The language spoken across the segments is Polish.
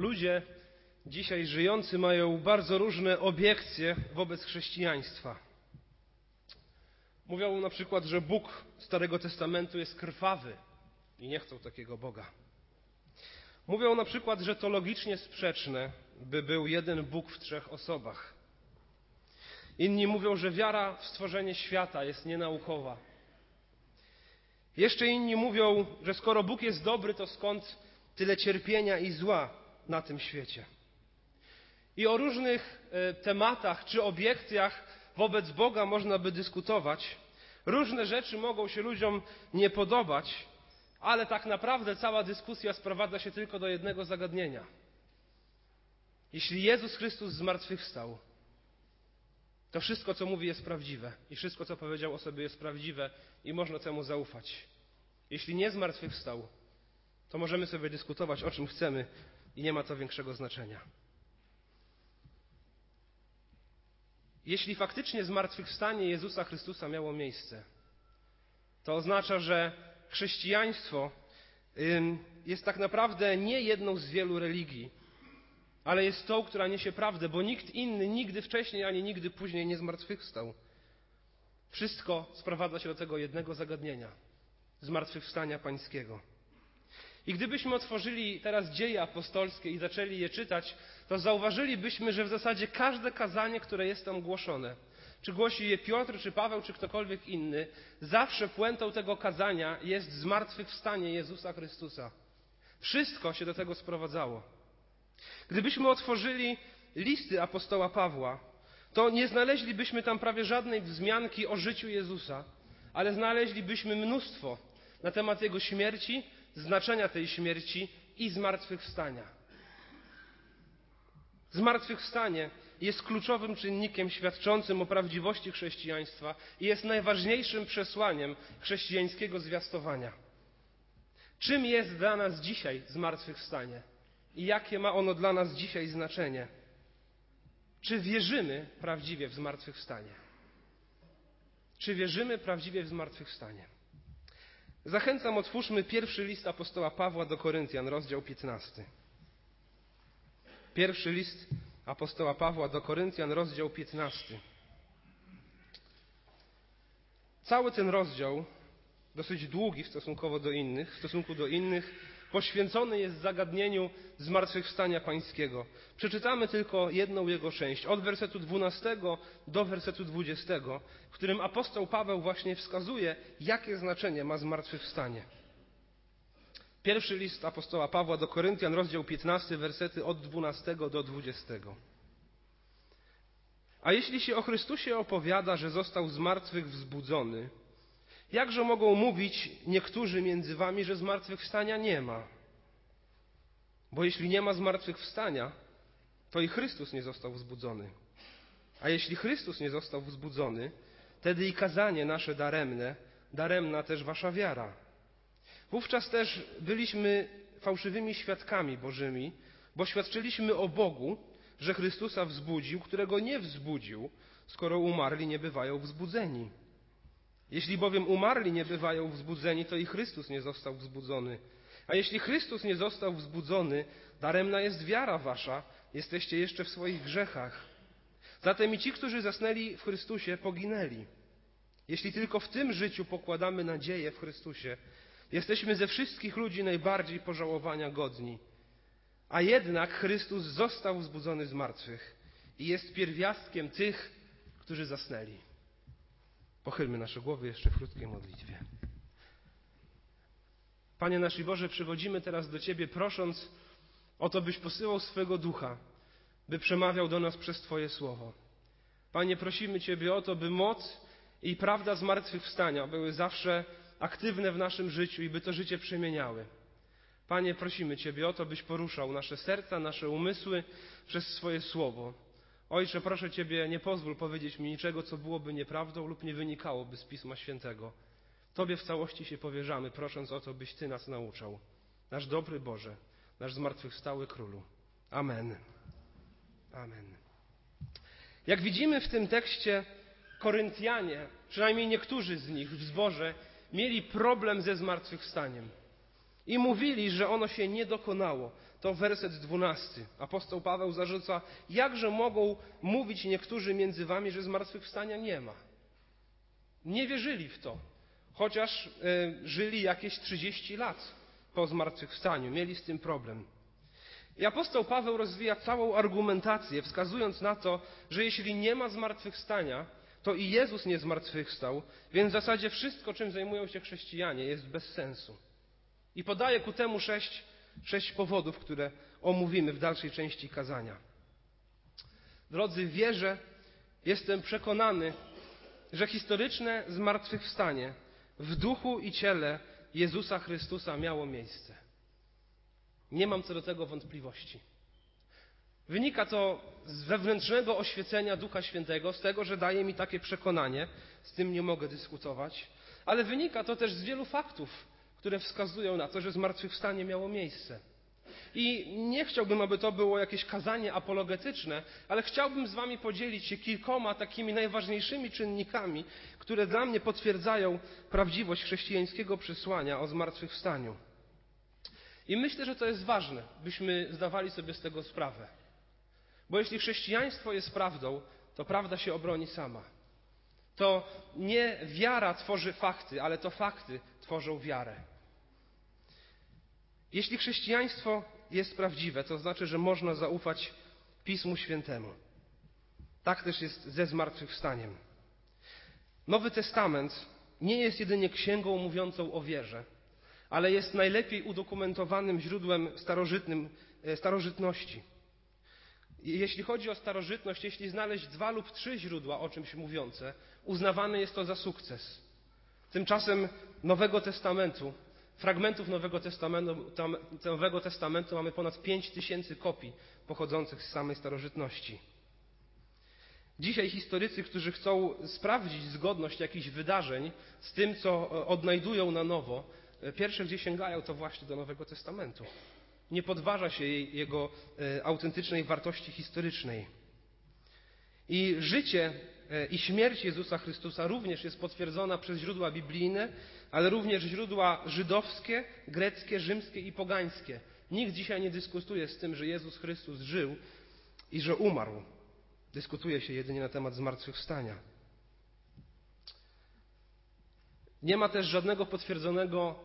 ludzie dzisiaj żyjący mają bardzo różne obiekcje wobec chrześcijaństwa. Mówią na przykład, że Bóg Starego Testamentu jest krwawy i nie chcą takiego Boga. Mówią na przykład, że to logicznie sprzeczne, by był jeden Bóg w trzech osobach. Inni mówią, że wiara w stworzenie świata jest nienaukowa. Jeszcze inni mówią, że skoro Bóg jest dobry, to skąd tyle cierpienia i zła na tym świecie? I o różnych e, tematach czy obiekcjach wobec Boga można by dyskutować. Różne rzeczy mogą się ludziom nie podobać, ale tak naprawdę cała dyskusja sprowadza się tylko do jednego zagadnienia. Jeśli Jezus Chrystus zmartwychwstał, to wszystko, co mówi, jest prawdziwe i wszystko, co powiedział o sobie, jest prawdziwe i można temu zaufać. Jeśli nie zmartwychwstał, to możemy sobie dyskutować o czym chcemy i nie ma to większego znaczenia. Jeśli faktycznie zmartwychwstanie Jezusa Chrystusa miało miejsce, to oznacza, że chrześcijaństwo jest tak naprawdę nie jedną z wielu religii, ale jest tą, która niesie prawdę, bo nikt inny nigdy wcześniej ani nigdy później nie zmartwychwstał. Wszystko sprowadza się do tego jednego zagadnienia zmartwychwstania Pańskiego. I gdybyśmy otworzyli teraz dzieje apostolskie i zaczęli je czytać, to zauważylibyśmy, że w zasadzie każde kazanie, które jest tam głoszone, czy głosi je Piotr, czy Paweł, czy ktokolwiek inny, zawsze puentą tego kazania jest zmartwychwstanie Jezusa Chrystusa. Wszystko się do tego sprowadzało. Gdybyśmy otworzyli listy apostoła Pawła, to nie znaleźlibyśmy tam prawie żadnej wzmianki o życiu Jezusa, ale znaleźlibyśmy mnóstwo na temat Jego śmierci, znaczenia tej śmierci i zmartwychwstania. Zmartwychwstanie jest kluczowym czynnikiem świadczącym o prawdziwości chrześcijaństwa i jest najważniejszym przesłaniem chrześcijańskiego zwiastowania. Czym jest dla nas dzisiaj zmartwychwstanie i jakie ma ono dla nas dzisiaj znaczenie? Czy wierzymy prawdziwie w zmartwychwstanie? Czy wierzymy prawdziwie w zmartwychwstanie? Zachęcam, otwórzmy pierwszy list apostoła Pawła do Koryntian, rozdział 15. Pierwszy list apostoła Pawła do Koryntian, rozdział 15. Cały ten rozdział, dosyć długi stosunkowo do innych, w stosunku do innych, poświęcony jest zagadnieniu zmartwychwstania pańskiego. Przeczytamy tylko jedną jego część, od wersetu 12 do wersetu 20, w którym apostoł Paweł właśnie wskazuje, jakie znaczenie ma zmartwychwstanie. Pierwszy list apostoła Pawła do Koryntian, rozdział 15, wersety od 12 do 20. A jeśli się o Chrystusie opowiada, że został z martwych wzbudzony, jakże mogą mówić niektórzy między wami, że zmartwychwstania nie ma? Bo jeśli nie ma zmartwychwstania, to i Chrystus nie został wzbudzony. A jeśli Chrystus nie został wzbudzony, wtedy i kazanie nasze daremne, daremna też wasza wiara. Wówczas też byliśmy fałszywymi świadkami Bożymi, bo świadczyliśmy o Bogu, że Chrystusa wzbudził, którego nie wzbudził, skoro umarli nie bywają wzbudzeni. Jeśli bowiem umarli nie bywają wzbudzeni, to i Chrystus nie został wzbudzony. A jeśli Chrystus nie został wzbudzony, daremna jest wiara wasza, jesteście jeszcze w swoich grzechach. Zatem i ci, którzy zasnęli w Chrystusie, poginęli. Jeśli tylko w tym życiu pokładamy nadzieję w Chrystusie, jesteśmy ze wszystkich ludzi najbardziej pożałowania godni. A jednak Chrystus został wzbudzony z martwych i jest pierwiastkiem tych, którzy zasnęli. Pochylmy nasze głowy jeszcze w krótkiej modlitwie. Panie nasz Boże, przychodzimy teraz do Ciebie prosząc o to, byś posyłał swego ducha, by przemawiał do nas przez Twoje słowo. Panie, prosimy Ciebie o to, by moc i prawda zmartwychwstania były zawsze aktywne w naszym życiu i by to życie przemieniały. Panie, prosimy Ciebie o to, byś poruszał nasze serca, nasze umysły przez swoje słowo. Ojcze, proszę Ciebie, nie pozwól powiedzieć mi niczego, co byłoby nieprawdą lub nie wynikałoby z Pisma Świętego. Tobie w całości się powierzamy, prosząc o to, byś Ty nas nauczał. Nasz dobry Boże, nasz zmartwychwstały Królu. Amen. Amen. Jak widzimy w tym tekście, Koryntianie, przynajmniej niektórzy z nich w zborze, mieli problem ze zmartwychwstaniem. I mówili, że ono się nie dokonało. To werset dwunasty. Apostoł Paweł zarzuca, jakże mogą mówić niektórzy między wami, że zmartwychwstania nie ma. Nie wierzyli w to, chociaż y, żyli jakieś 30 lat po zmartwychwstaniu, mieli z tym problem. I apostoł Paweł rozwija całą argumentację, wskazując na to, że jeśli nie ma zmartwychwstania, to i Jezus nie zmartwychwstał, więc w zasadzie wszystko, czym zajmują się chrześcijanie, jest bez sensu. I podaje ku temu sześć, sześć powodów, które omówimy w dalszej części kazania. Drodzy, wierzę, jestem przekonany, że historyczne zmartwychwstanie w duchu i ciele Jezusa Chrystusa miało miejsce. Nie mam co do tego wątpliwości. Wynika to z wewnętrznego oświecenia Ducha Świętego, z tego, że daje mi takie przekonanie, z tym nie mogę dyskutować, ale wynika to też z wielu faktów, które wskazują na to, że zmartwychwstanie miało miejsce. I nie chciałbym, aby to było jakieś kazanie apologetyczne, ale chciałbym z Wami podzielić się kilkoma takimi najważniejszymi czynnikami, które dla mnie potwierdzają prawdziwość chrześcijańskiego przesłania o zmartwychwstaniu. I myślę, że to jest ważne, byśmy zdawali sobie z tego sprawę. Bo jeśli chrześcijaństwo jest prawdą, to prawda się obroni sama. To nie wiara tworzy fakty, ale to fakty tworzą wiarę. Jeśli chrześcijaństwo jest prawdziwe, to znaczy, że można zaufać Pismu Świętemu. Tak też jest ze zmartwychwstaniem. Nowy Testament nie jest jedynie księgą mówiącą o wierze, ale jest najlepiej udokumentowanym źródłem starożytnym, e, starożytności. Jeśli chodzi o starożytność, jeśli znaleźć dwa lub trzy źródła o czymś mówiące, uznawane jest to za sukces. Tymczasem Nowego Testamentu, fragmentów Nowego Testamentu, tam, Nowego Testamentu mamy ponad pięć tysięcy kopii pochodzących z samej starożytności. Dzisiaj historycy, którzy chcą sprawdzić zgodność jakichś wydarzeń z tym, co odnajdują na nowo, pierwsze gdzie sięgają to właśnie do Nowego Testamentu. Nie podważa się jej, jego e, autentycznej wartości historycznej. I życie e, i śmierć Jezusa Chrystusa również jest potwierdzona przez źródła biblijne, ale również źródła żydowskie, greckie, rzymskie i pogańskie. Nikt dzisiaj nie dyskutuje z tym, że Jezus Chrystus żył i że umarł. Dyskutuje się jedynie na temat zmartwychwstania. Nie ma też żadnego potwierdzonego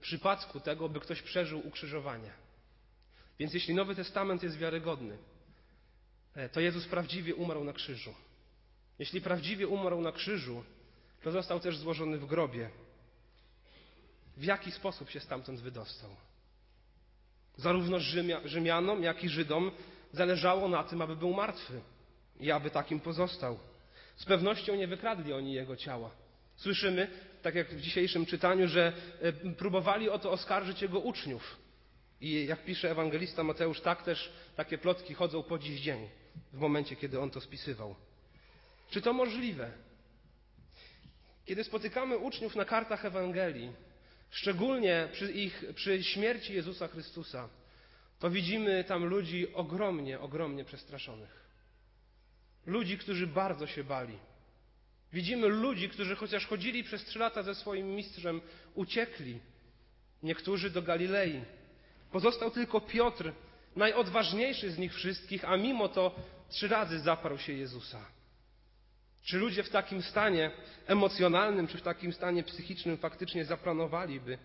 przypadku tego, by ktoś przeżył ukrzyżowanie. Więc jeśli Nowy Testament jest wiarygodny, e, to Jezus prawdziwie umarł na krzyżu. Jeśli prawdziwie umarł na krzyżu, to został też złożony w grobie. W jaki sposób się stamtąd wydostał? Zarówno Rzymianom, jak i Żydom zależało na tym, aby był martwy i aby takim pozostał. Z pewnością nie wykradli oni jego ciała. Słyszymy, tak jak w dzisiejszym czytaniu, że e, próbowali o to oskarżyć jego uczniów. I jak pisze ewangelista Mateusz, tak też takie plotki chodzą po dziś dzień, w momencie, kiedy on to spisywał. Czy to możliwe? Kiedy spotykamy uczniów na kartach Ewangelii, szczególnie przy, ich, przy śmierci Jezusa Chrystusa, to widzimy tam ludzi ogromnie, ogromnie przestraszonych. Ludzi, którzy bardzo się bali. Widzimy ludzi, którzy chociaż chodzili przez trzy lata ze swoim mistrzem, uciekli. Niektórzy do Galilei. Pozostał tylko Piotr, najodważniejszy z nich wszystkich, a mimo to trzy razy zaparł się Jezusa. Czy ludzie w takim stanie emocjonalnym, czy w takim stanie psychicznym faktycznie zaplanowaliby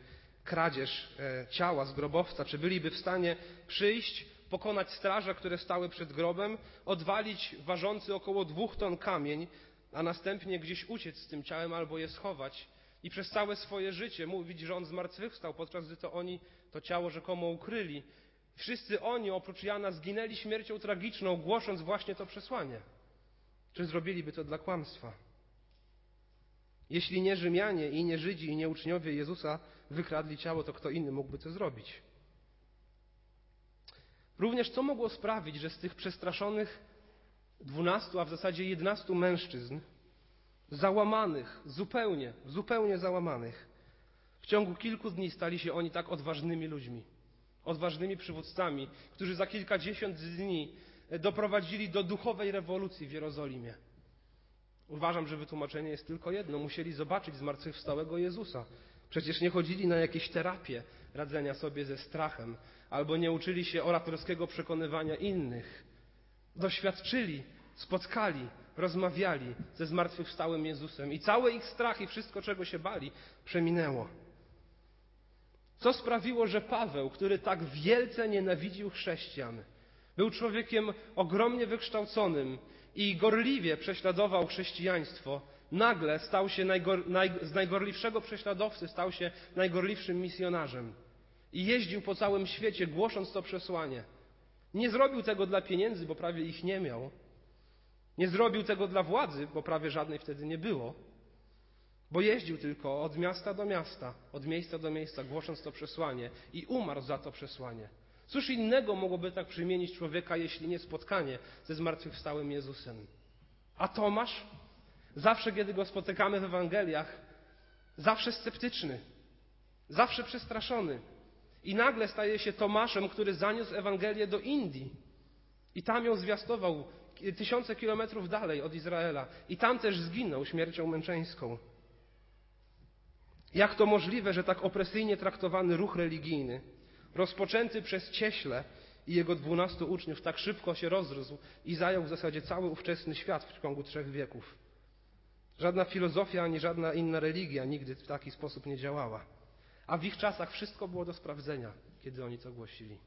kradzież e, ciała z grobowca? Czy byliby w stanie przyjść, pokonać straże, które stały przed grobem, odwalić ważący około dwóch ton kamień, a następnie gdzieś uciec z tym ciałem albo je schować i przez całe swoje życie mówić, że on zmartwychwstał, podczas gdy to oni to ciało rzekomo ukryli. Wszyscy oni, oprócz Jana, zginęli śmiercią tragiczną, głosząc właśnie to przesłanie. Czy zrobiliby to dla kłamstwa? Jeśli nie Rzymianie i nie Żydzi i nie uczniowie Jezusa wykradli ciało, to kto inny mógłby to zrobić? Również co mogło sprawić, że z tych przestraszonych dwunastu, a w zasadzie jedenastu mężczyzn, załamanych, zupełnie, zupełnie załamanych. W ciągu kilku dni stali się oni tak odważnymi ludźmi, odważnymi przywódcami, którzy za kilkadziesiąt dni doprowadzili do duchowej rewolucji w Jerozolimie. Uważam, że wytłumaczenie jest tylko jedno. Musieli zobaczyć zmartwychwstałego Jezusa. Przecież nie chodzili na jakieś terapie, radzenia sobie ze strachem, albo nie uczyli się oratorskiego przekonywania innych. Doświadczyli, spotkali, rozmawiali ze zmartwychwstałym Jezusem i cały ich strach i wszystko, czego się bali, przeminęło. Co sprawiło, że Paweł, który tak wielce nienawidził chrześcijan, był człowiekiem ogromnie wykształconym i gorliwie prześladował chrześcijaństwo, nagle stał się najgor, naj, z najgorliwszego prześladowcy stał się najgorliwszym misjonarzem. I jeździł po całym świecie, głosząc to przesłanie. Nie zrobił tego dla pieniędzy, bo prawie ich nie miał. Nie zrobił tego dla władzy, bo prawie żadnej wtedy nie było. Bo jeździł tylko od miasta do miasta, od miejsca do miejsca, głosząc to przesłanie i umarł za to przesłanie. Cóż innego mogłoby tak przymienić człowieka, jeśli nie spotkanie ze zmartwychwstałym Jezusem? A Tomasz? Zawsze, kiedy go spotykamy w Ewangeliach, zawsze sceptyczny, zawsze przestraszony. I nagle staje się Tomaszem, który zaniósł Ewangelię do Indii. I tam ją zwiastował tysiące kilometrów dalej od Izraela. I tam też zginął śmiercią męczeńską. Jak to możliwe, że tak opresyjnie traktowany ruch religijny, rozpoczęty przez cieśle i jego dwunastu uczniów, tak szybko się rozrósł i zajął w zasadzie cały ówczesny świat w ciągu trzech wieków? Żadna filozofia ani żadna inna religia nigdy w taki sposób nie działała. A w ich czasach wszystko było do sprawdzenia, kiedy oni to głosili.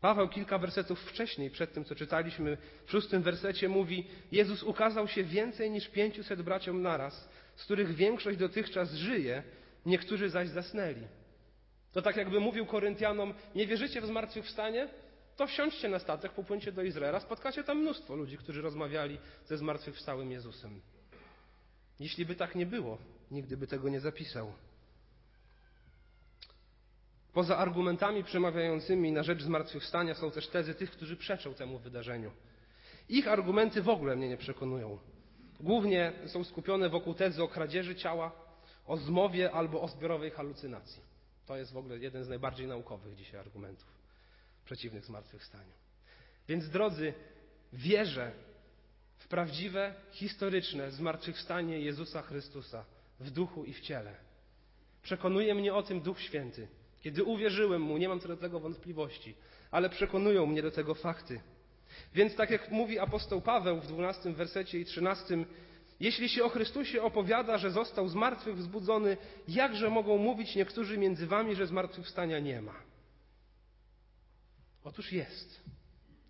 Paweł kilka wersetów wcześniej, przed tym co czytaliśmy, w szóstym wersecie mówi: Jezus ukazał się więcej niż pięciuset braciom naraz, z których większość dotychczas żyje, niektórzy zaś zasnęli. To tak jakby mówił Koryntianom: Nie wierzycie w zmartwychwstanie? To wsiądźcie na statek, popłyńcie do Izraela, spotkacie tam mnóstwo ludzi, którzy rozmawiali ze zmartwychwstałym Jezusem. Jeśli by tak nie było, nigdy by tego nie zapisał. Poza argumentami przemawiającymi na rzecz zmartwychwstania są też tezy tych, którzy przeczą temu wydarzeniu. Ich argumenty w ogóle mnie nie przekonują. Głównie są skupione wokół tezy o kradzieży ciała, o zmowie albo o zbiorowej halucynacji. To jest w ogóle jeden z najbardziej naukowych dzisiaj argumentów przeciwnych zmartwychwstaniu. Więc drodzy, wierzę w prawdziwe, historyczne zmartwychwstanie Jezusa Chrystusa w duchu i w ciele. Przekonuje mnie o tym Duch Święty. Kiedy uwierzyłem Mu, nie mam co do tego wątpliwości, ale przekonują mnie do tego fakty. Więc tak jak mówi apostoł Paweł w 12 wersecie i 13, jeśli się o Chrystusie opowiada, że został z martwych wzbudzony, jakże mogą mówić niektórzy między wami, że zmartwychwstania nie ma? Otóż jest.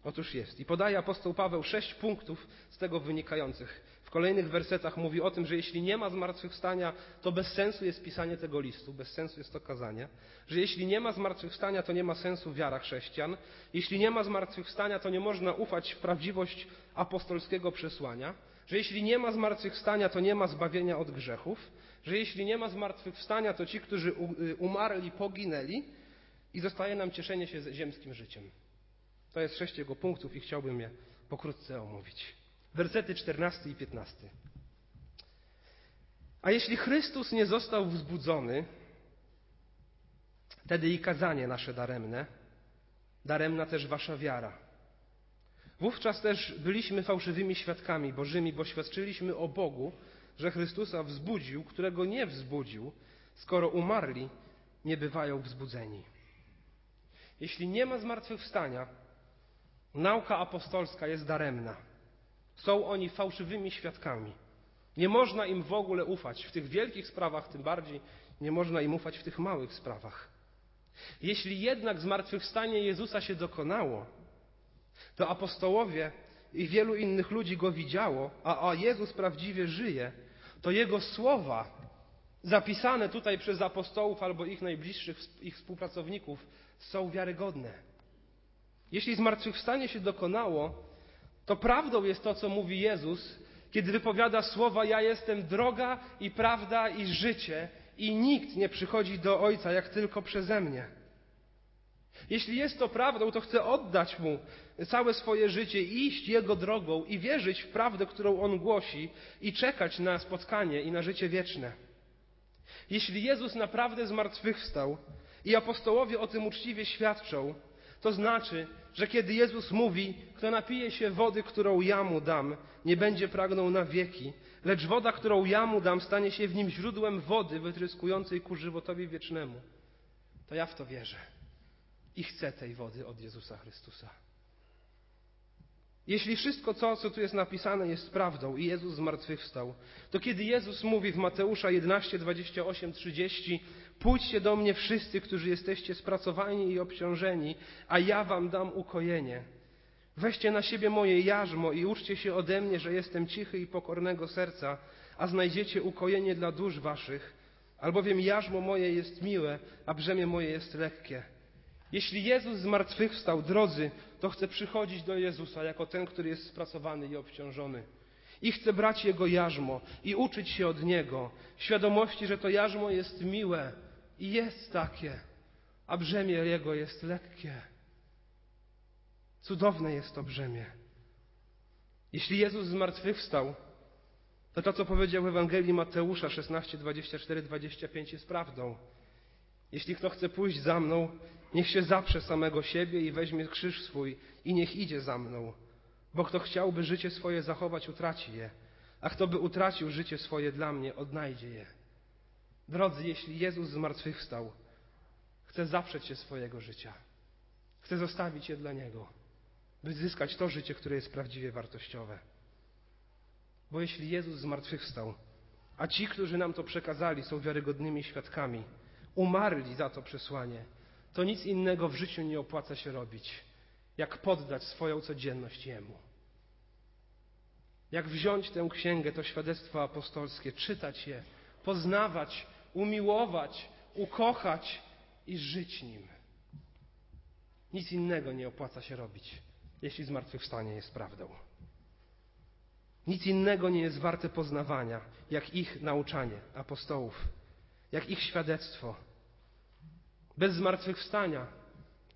Otóż jest. I podaje apostoł Paweł sześć punktów z tego wynikających kolejnych wersetach mówi o tym, że jeśli nie ma zmartwychwstania, to bez sensu jest pisanie tego listu, bez sensu jest to kazanie, że jeśli nie ma zmartwychwstania, to nie ma sensu wiara chrześcijan, jeśli nie ma zmartwychwstania, to nie można ufać w prawdziwość apostolskiego przesłania, że jeśli nie ma zmartwychwstania, to nie ma zbawienia od grzechów, że jeśli nie ma zmartwychwstania, to ci, którzy y, umarli, poginęli i zostaje nam cieszenie się ziemskim życiem. To jest sześć jego punktów i chciałbym je pokrótce omówić. Wersety 14 i 15. A jeśli Chrystus nie został wzbudzony, wtedy i kazanie nasze daremne, daremna też wasza wiara. Wówczas też byliśmy fałszywymi świadkami Bożymi, bo świadczyliśmy o Bogu, że Chrystusa wzbudził, którego nie wzbudził, skoro umarli, nie bywają wzbudzeni. Jeśli nie ma zmartwychwstania, nauka apostolska jest daremna. Są oni fałszywymi świadkami. Nie można im w ogóle ufać. W tych wielkich sprawach tym bardziej nie można im ufać w tych małych sprawach. Jeśli jednak zmartwychwstanie Jezusa się dokonało, to apostołowie i wielu innych ludzi go widziało, a, a Jezus prawdziwie żyje, to Jego słowa zapisane tutaj przez apostołów albo ich najbliższych, ich współpracowników są wiarygodne. Jeśli zmartwychwstanie się dokonało, to prawdą jest to, co mówi Jezus, kiedy wypowiada słowa: Ja jestem droga i prawda i życie, i nikt nie przychodzi do Ojca jak tylko przeze mnie. Jeśli jest to prawdą, to chcę oddać Mu całe swoje życie, iść Jego drogą i wierzyć w prawdę, którą On głosi, i czekać na spotkanie i na życie wieczne. Jeśli Jezus naprawdę zmartwychwstał i apostołowie o tym uczciwie świadczą, to znaczy, że kiedy Jezus mówi, kto napije się wody, którą ja mu dam, nie będzie pragnął na wieki, lecz woda, którą ja mu dam, stanie się w nim źródłem wody wytryskującej ku żywotowi wiecznemu. to ja w to wierzę i chcę tej wody od Jezusa Chrystusa. Jeśli wszystko to, co tu jest napisane, jest prawdą i Jezus zmartwychwstał, to kiedy Jezus mówi w Mateusza 11, 28, 30 Pójdźcie do mnie wszyscy, którzy jesteście spracowani i obciążeni, a ja wam dam ukojenie. Weźcie na siebie moje jarzmo i uczcie się ode mnie, że jestem cichy i pokornego serca, a znajdziecie ukojenie dla dusz waszych, albowiem jarzmo moje jest miłe, a brzemię moje jest lekkie. Jeśli Jezus zmartwychwstał, drodzy, to chcę przychodzić do Jezusa jako ten, który jest spracowany i obciążony. I chcę brać Jego jarzmo i uczyć się od Niego, świadomości, że to jarzmo jest miłe i jest takie, a brzemię Jego jest lekkie. Cudowne jest to brzemię. Jeśli Jezus zmartwychwstał, to to, co powiedział w Ewangelii Mateusza 16, 24, 25 jest prawdą. Jeśli kto chce pójść za mną, niech się zaprze samego siebie i weźmie krzyż swój i niech idzie za mną. Bo kto chciałby życie swoje zachować, utraci je, a kto by utracił życie swoje dla mnie, odnajdzie je. Drodzy, jeśli Jezus zmartwychwstał, chce zaprzeć się swojego życia. Chce zostawić je dla Niego, by zyskać to życie, które jest prawdziwie wartościowe. Bo jeśli Jezus zmartwychwstał, a ci, którzy nam to przekazali, są wiarygodnymi świadkami, umarli za to przesłanie, to nic innego w życiu nie opłaca się robić, jak poddać swoją codzienność Jemu. Jak wziąć tę księgę, to świadectwo apostolskie, czytać je, poznawać, umiłować, ukochać i żyć nim. Nic innego nie opłaca się robić, jeśli zmartwychwstanie jest prawdą. Nic innego nie jest warte poznawania, jak ich nauczanie apostołów, jak ich świadectwo. Bez zmartwychwstania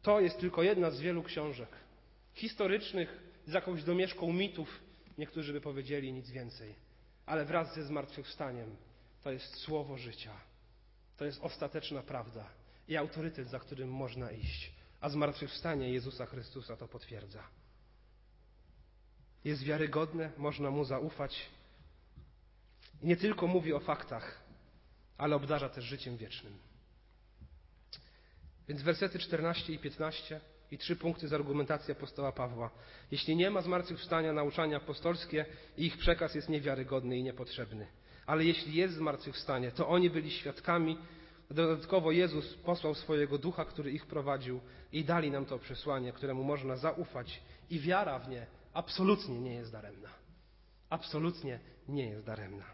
to jest tylko jedna z wielu książek historycznych, z jakąś domieszką mitów. Niektórzy by powiedzieli nic więcej. Ale wraz ze zmartwychwstaniem to jest słowo życia. To jest ostateczna prawda i autorytet, za którym można iść. A zmartwychwstanie Jezusa Chrystusa to potwierdza. Jest wiarygodne, można mu zaufać. Nie tylko mówi o faktach, ale obdarza też życiem wiecznym. Więc wersety 14 i 15 i trzy punkty z argumentacji apostoła Pawła. Jeśli nie ma zmartwychwstania, nauczania apostolskie, ich przekaz jest niewiarygodny i niepotrzebny. Ale jeśli jest zmartwychwstanie, to oni byli świadkami. Dodatkowo Jezus posłał swojego ducha, który ich prowadził i dali nam to przesłanie, któremu można zaufać i wiara w nie absolutnie nie jest daremna. Absolutnie nie jest daremna.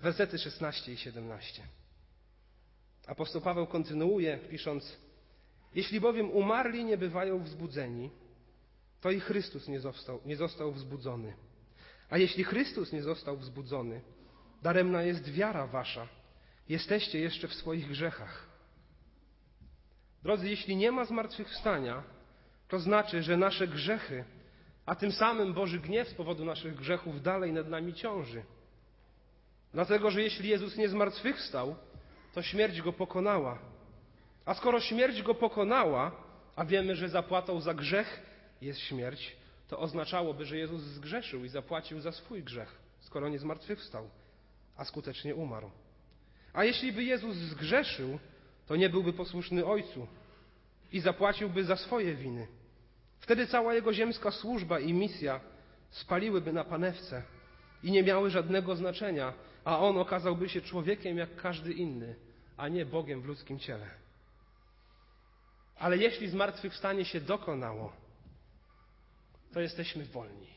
Wersety 16 i 17. Apostoł Paweł kontynuuje, pisząc: Jeśli bowiem umarli nie bywają wzbudzeni, to i Chrystus nie został, nie został wzbudzony. A jeśli Chrystus nie został wzbudzony, daremna jest wiara wasza. Jesteście jeszcze w swoich grzechach. Drodzy, jeśli nie ma zmartwychwstania, to znaczy, że nasze grzechy, a tym samym Boży gniew z powodu naszych grzechów dalej nad nami ciąży. Dlatego, że jeśli Jezus nie zmartwychwstał, to śmierć go pokonała. A skoro śmierć go pokonała, a wiemy, że zapłatą za grzech jest śmierć, to oznaczałoby, że Jezus zgrzeszył i zapłacił za swój grzech, skoro nie zmartwychwstał, a skutecznie umarł. A jeśli by Jezus zgrzeszył, to nie byłby posłuszny Ojcu i zapłaciłby za swoje winy. Wtedy cała jego ziemska służba i misja spaliłyby na panewce i nie miały żadnego znaczenia, a on okazałby się człowiekiem jak każdy inny, a nie Bogiem w ludzkim ciele. Ale jeśli zmartwychwstanie się dokonało, to jesteśmy wolni.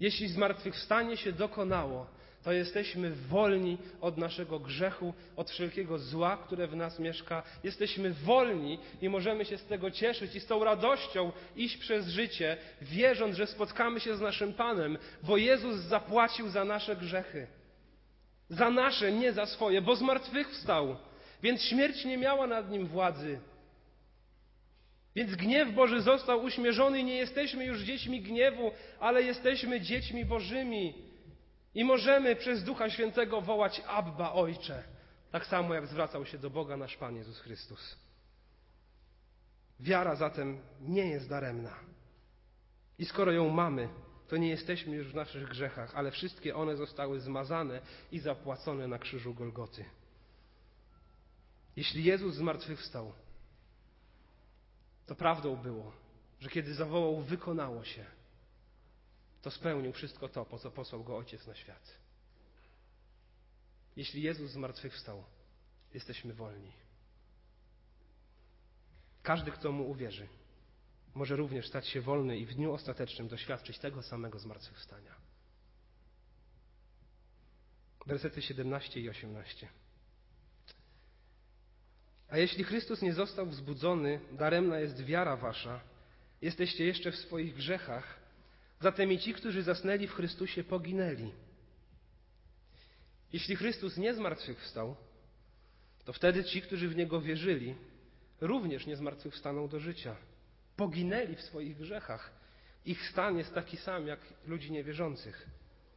Jeśli zmartwychwstanie się dokonało, to jesteśmy wolni od naszego grzechu, od wszelkiego zła, które w nas mieszka. Jesteśmy wolni i możemy się z tego cieszyć i z tą radością iść przez życie, wierząc, że spotkamy się z naszym Panem, bo Jezus zapłacił za nasze grzechy. Za nasze, nie za swoje, bo zmartwychwstał. Więc śmierć nie miała nad nim władzy. Więc gniew Boży został uśmierzony i nie jesteśmy już dziećmi gniewu, ale jesteśmy dziećmi Bożymi. I możemy przez Ducha Świętego wołać Abba, Ojcze, tak samo jak zwracał się do Boga nasz Pan Jezus Chrystus. Wiara zatem nie jest daremna. I skoro ją mamy, to nie jesteśmy już w naszych grzechach, ale wszystkie one zostały zmazane i zapłacone na krzyżu Golgoty. Jeśli Jezus zmartwychwstał, to prawdą było, że kiedy zawołał wykonało się, to spełnił wszystko to, po co posłał go Ojciec na świat. Jeśli Jezus zmartwychwstał, jesteśmy wolni. Każdy, kto mu uwierzy, może również stać się wolny i w dniu ostatecznym doświadczyć tego samego zmartwychwstania. Wersety 17 i 18. A jeśli Chrystus nie został wzbudzony, daremna jest wiara wasza, jesteście jeszcze w swoich grzechach, zatem i ci, którzy zasnęli w Chrystusie, poginęli. Jeśli Chrystus nie zmartwychwstał, to wtedy ci, którzy w Niego wierzyli, również nie zmartwychwstaną do życia. Poginęli w swoich grzechach. Ich stan jest taki sam jak ludzi niewierzących,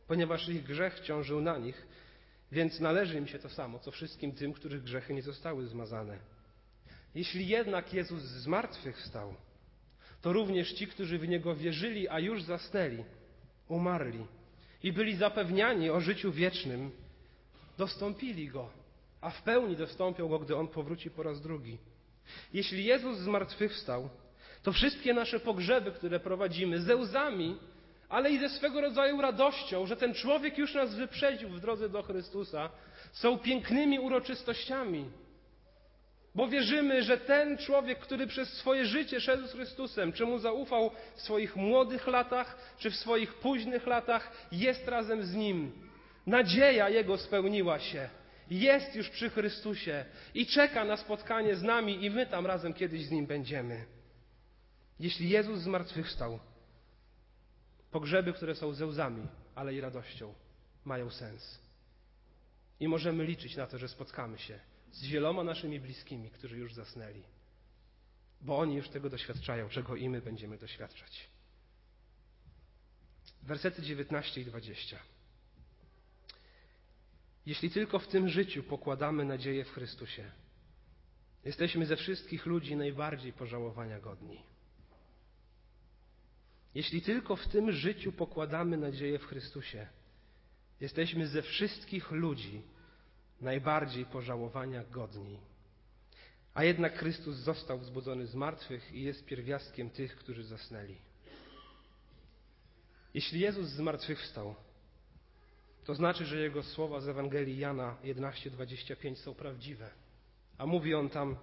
ponieważ ich grzech ciążył na nich, więc należy im się to samo, co wszystkim tym, których grzechy nie zostały zmazane. Jeśli jednak Jezus zmartwychwstał, to również ci, którzy w Niego wierzyli, a już zasnęli, umarli i byli zapewniani o życiu wiecznym, dostąpili Go, a w pełni dostąpią Go, gdy On powróci po raz drugi. Jeśli Jezus zmartwychwstał, to wszystkie nasze pogrzeby, które prowadzimy ze łzami, ale i ze swego rodzaju radością, że ten człowiek już nas wyprzedził w drodze do Chrystusa, są pięknymi uroczystościami. Bo wierzymy, że ten człowiek, który przez swoje życie szedł z Chrystusem, czy mu zaufał w swoich młodych latach, czy w swoich późnych latach, jest razem z nim. Nadzieja jego spełniła się. Jest już przy Chrystusie i czeka na spotkanie z nami, i my tam razem kiedyś z nim będziemy. Jeśli Jezus zmartwychwstał, pogrzeby, które są ze łzami, ale i radością, mają sens. I możemy liczyć na to, że spotkamy się z wieloma naszymi bliskimi, którzy już zasnęli, bo oni już tego doświadczają, czego i my będziemy doświadczać. Wersety 19 i 20. Jeśli tylko w tym życiu pokładamy nadzieję w Chrystusie, jesteśmy ze wszystkich ludzi najbardziej pożałowania godni. Jeśli tylko w tym życiu pokładamy nadzieję w Chrystusie, jesteśmy ze wszystkich ludzi najbardziej pożałowania godni. A jednak Chrystus został wzbudzony z martwych i jest pierwiastkiem tych, którzy zasnęli. Jeśli Jezus z martwych wstał, to znaczy, że Jego słowa z Ewangelii Jana 11:25 są prawdziwe. A mówi On tam: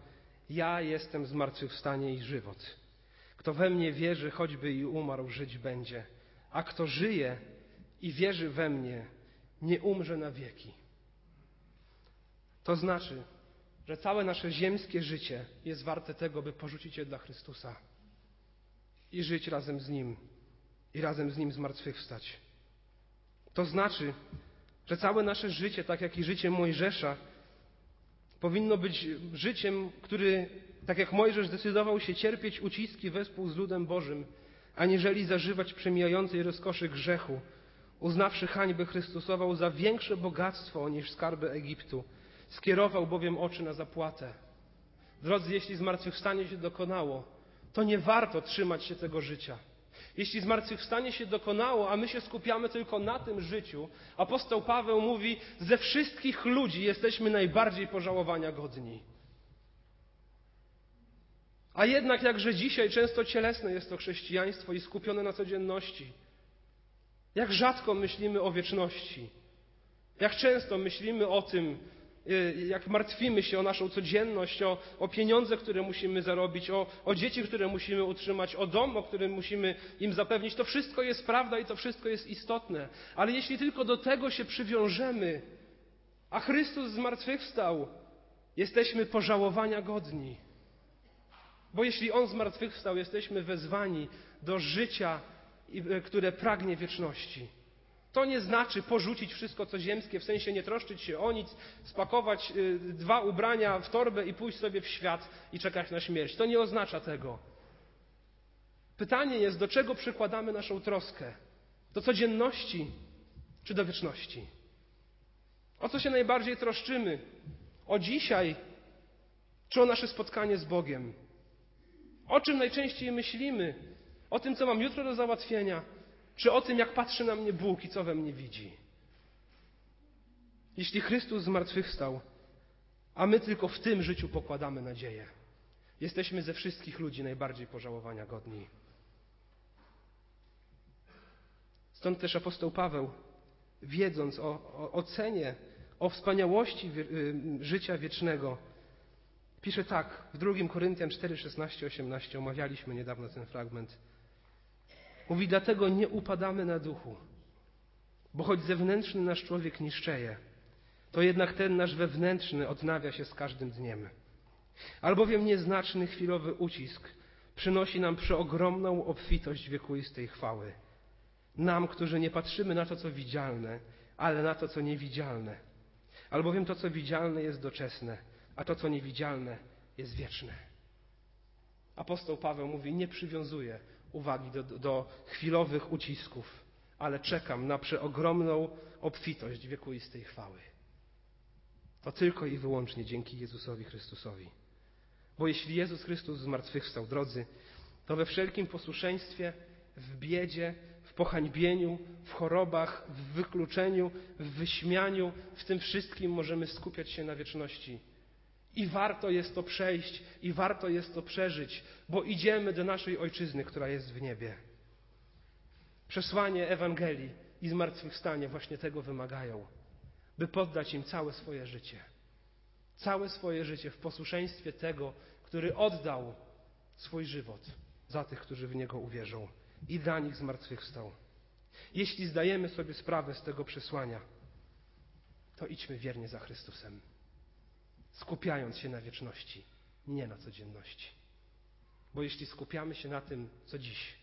Ja jestem zmartwychwstanie i żywot. Kto we mnie wierzy, choćby i umarł, żyć będzie. A kto żyje i wierzy we mnie, nie umrze na wieki. To znaczy, że całe nasze ziemskie życie jest warte tego, by porzucić je dla Chrystusa i żyć razem z Nim i razem z Nim zmartwychwstać. To znaczy, że całe nasze życie, tak jak i życie Mojżesza, powinno być życiem, który, tak jak Mojżesz zdecydował się cierpieć uciski wespół z ludem Bożym, aniżeli zażywać przemijającej rozkoszy grzechu, uznawszy hańbę Chrystusową za większe bogactwo niż skarby Egiptu, skierował bowiem oczy na zapłatę. Drodzy, jeśli zmartwychwstanie się dokonało, to nie warto trzymać się tego życia. Jeśli zmartwychwstanie się dokonało, a my się skupiamy tylko na tym życiu, apostoł Paweł mówi, ze wszystkich ludzi jesteśmy najbardziej pożałowania godni. A jednak jakże dzisiaj często cielesne jest to chrześcijaństwo i skupione na codzienności. Jak rzadko myślimy o wieczności. Jak często myślimy o tym, jak martwimy się o naszą codzienność, o, o pieniądze, które musimy zarobić, o, o dzieci, które musimy utrzymać, o dom, o którym musimy im zapewnić, to wszystko jest prawda i to wszystko jest istotne. Ale jeśli tylko do tego się przywiążemy, a Chrystus zmartwychwstał, jesteśmy pożałowania godni. Bo jeśli On zmartwychwstał, jesteśmy wezwani do życia, y, które pragnie wieczności. To nie znaczy porzucić wszystko, co ziemskie, w sensie nie troszczyć się o nic, spakować y, dwa ubrania w torbę i pójść sobie w świat i czekać na śmierć. To nie oznacza tego. Pytanie jest, do czego przykładamy naszą troskę? Do codzienności czy do wieczności? O co się najbardziej troszczymy? O dzisiaj czy o nasze spotkanie z Bogiem? O czym najczęściej myślimy? O tym, co mam jutro do załatwienia? Czy o tym, jak patrzy na mnie Bóg i co we mnie widzi. Jeśli Chrystus zmartwychwstał, A my tylko w tym życiu pokładamy nadzieję. Jesteśmy ze wszystkich ludzi najbardziej pożałowania godni. Stąd też apostoł Paweł, wiedząc o, o, o cenie, o wspaniałości y, życia wiecznego, pisze tak w 2 Koryntian 4, 16, 18. Omawialiśmy niedawno ten fragment. Mówi, dlatego nie upadamy na duchu, bo choć zewnętrzny nasz człowiek niszczeje, to jednak ten nasz wewnętrzny odnawia się z każdym dniem. Albowiem nieznaczny chwilowy ucisk przynosi nam przeogromną obfitość wiekuistej chwały. Nam, którzy nie patrzymy na to, co widzialne, ale na to, co niewidzialne. Albowiem to, co widzialne, jest doczesne, a to, co niewidzialne, jest wieczne. Apostoł Paweł mówi: Nie przywiązuję uwagi do, do chwilowych ucisków, ale czekam na przeogromną obfitość wiekuistej chwały. To tylko i wyłącznie dzięki Jezusowi Chrystusowi. Bo jeśli Jezus Chrystus zmartwychwstał, drodzy, to we wszelkim posłuszeństwie, w biedzie, w pohańbieniu, w chorobach, w wykluczeniu, w wyśmianiu, w tym wszystkim możemy skupiać się na wieczności. I warto jest to przejść, i warto jest to przeżyć, bo idziemy do naszej ojczyzny, która jest w niebie. Przesłanie Ewangelii i zmartwychwstanie właśnie tego wymagają, by poddać im całe swoje życie. Całe swoje życie w posłuszeństwie tego, który oddał swój żywot za tych, którzy w Niego uwierzą i dla nich zmartwychwstał. Jeśli zdajemy sobie sprawę z tego przesłania, to idźmy wiernie za Chrystusem, skupiając się na wieczności, nie na codzienności. Bo jeśli skupiamy się na tym, co dziś,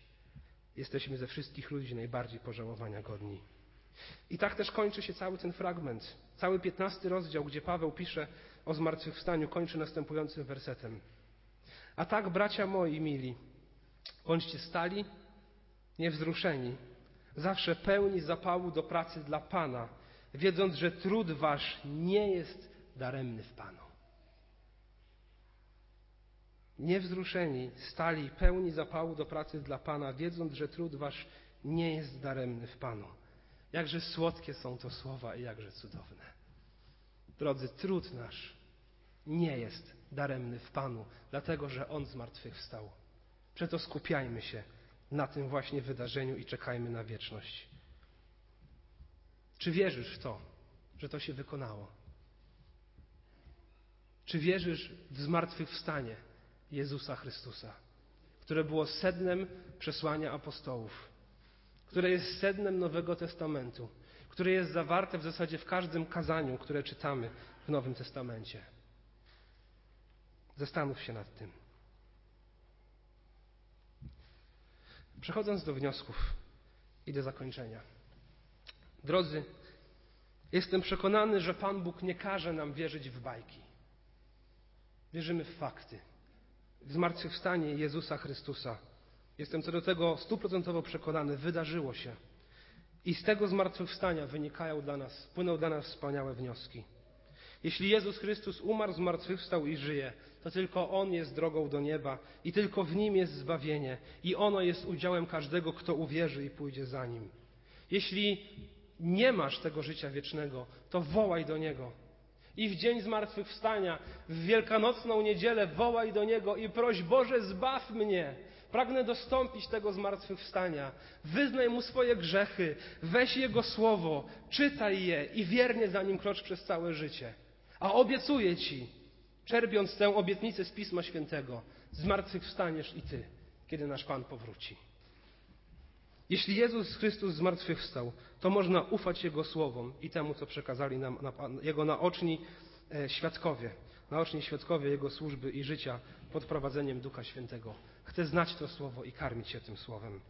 jesteśmy ze wszystkich ludzi najbardziej pożałowania godni. I tak też kończy się cały ten fragment. Cały piętnasty rozdział, gdzie Paweł pisze o zmartwychwstaniu, kończy następującym wersetem. A tak, bracia moi mili, bądźcie stali, niewzruszeni, zawsze pełni zapału do pracy dla Pana, wiedząc, że trud wasz nie jest daremny w Panu. Niewzruszeni, stali, pełni zapału do pracy dla Pana, wiedząc, że trud wasz nie jest daremny w Panu. Jakże słodkie są to słowa i jakże cudowne. Drodzy, trud nasz nie jest daremny w Panu, dlatego że On zmartwychwstał. Przeto skupiajmy się na tym właśnie wydarzeniu i czekajmy na wieczność. Czy wierzysz w to, że to się wykonało? Czy wierzysz w zmartwychwstanie Jezusa Chrystusa, które było sednem przesłania apostołów, które jest sednem Nowego Testamentu, które jest zawarte w zasadzie w każdym kazaniu, które czytamy w Nowym Testamencie? Zastanów się nad tym. Przechodząc do wniosków i do zakończenia. Drodzy, jestem przekonany, że Pan Bóg nie każe nam wierzyć w bajki. Wierzymy w fakty. Zmartwychwstanie Jezusa Chrystusa. Jestem co do tego stuprocentowo przekonany, wydarzyło się. I z tego zmartwychwstania wynikają dla nas, płyną dla nas wspaniałe wnioski. Jeśli Jezus Chrystus umarł, zmartwychwstał i żyje, to tylko On jest drogą do nieba i tylko w Nim jest zbawienie i ono jest udziałem każdego, kto uwierzy i pójdzie za Nim. Jeśli nie masz tego życia wiecznego, to wołaj do Niego. I w dzień zmartwychwstania, w wielkanocną niedzielę wołaj do Niego i proś Boże, zbaw mnie. Pragnę dostąpić tego zmartwychwstania. Wyznaj Mu swoje grzechy, weź Jego słowo, czytaj je i wiernie za Nim krocz przez całe życie. A obiecuję Ci, czerpiąc tę obietnicę z Pisma Świętego, zmartwychwstaniesz i Ty, kiedy nasz Pan powróci. Jeśli Jezus Chrystus zmartwychwstał, to można ufać Jego słowom i temu, co przekazali nam na, Jego naoczni e, świadkowie, naoczni świadkowie Jego służby i życia pod prowadzeniem Ducha Świętego. Chcę znać to słowo i karmić się tym słowem.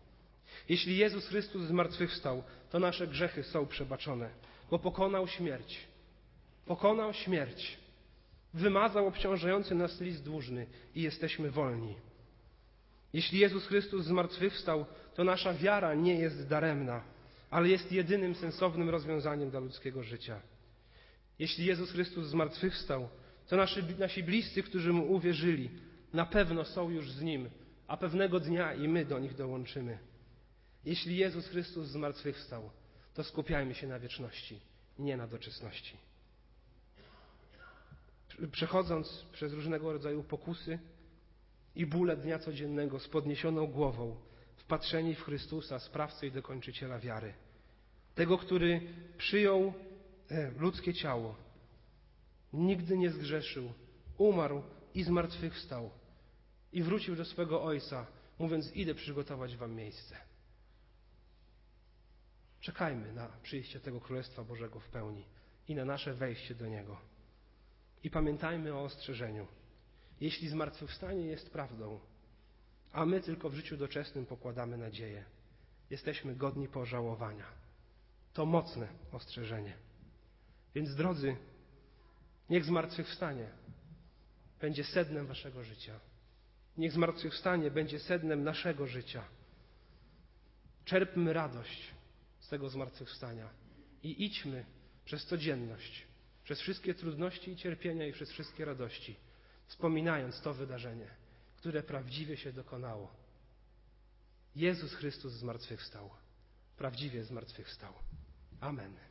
Jeśli Jezus Chrystus zmartwychwstał, to nasze grzechy są przebaczone, bo pokonał śmierć. Pokonał śmierć. Wymazał obciążający nas list dłużny i jesteśmy wolni. Jeśli Jezus Chrystus zmartwychwstał, to nasza wiara nie jest daremna, ale jest jedynym sensownym rozwiązaniem dla ludzkiego życia. Jeśli Jezus Chrystus zmartwychwstał, to nasi, nasi bliscy, którzy Mu uwierzyli, na pewno są już z Nim, a pewnego dnia i my do nich dołączymy. Jeśli Jezus Chrystus zmartwychwstał, to skupiajmy się na wieczności, nie na doczesności. przechodząc przez różnego rodzaju pokusy i bóle dnia codziennego z podniesioną głową, wpatrzeni w Chrystusa, sprawcę i dokończyciela wiary. Tego, który przyjął e, ludzkie ciało, nigdy nie zgrzeszył, umarł i zmartwychwstał i wrócił do swego Ojca, mówiąc: Idę przygotować Wam miejsce. Czekajmy na przyjście tego Królestwa Bożego w pełni i na nasze wejście do Niego. I pamiętajmy o ostrzeżeniu. Jeśli zmartwychwstanie jest prawdą, a my tylko w życiu doczesnym pokładamy nadzieję, jesteśmy godni pożałowania. To mocne ostrzeżenie. Więc drodzy, niech zmartwychwstanie będzie sednem waszego życia. Niech zmartwychwstanie będzie sednem naszego życia. Czerpmy radość z tego zmartwychwstania i idźmy przez codzienność, przez wszystkie trudności i cierpienia i przez wszystkie radości, wspominając to wydarzenie, które prawdziwie się dokonało. Jezus Chrystus zmartwychwstał. Prawdziwie zmartwychwstał. Amen.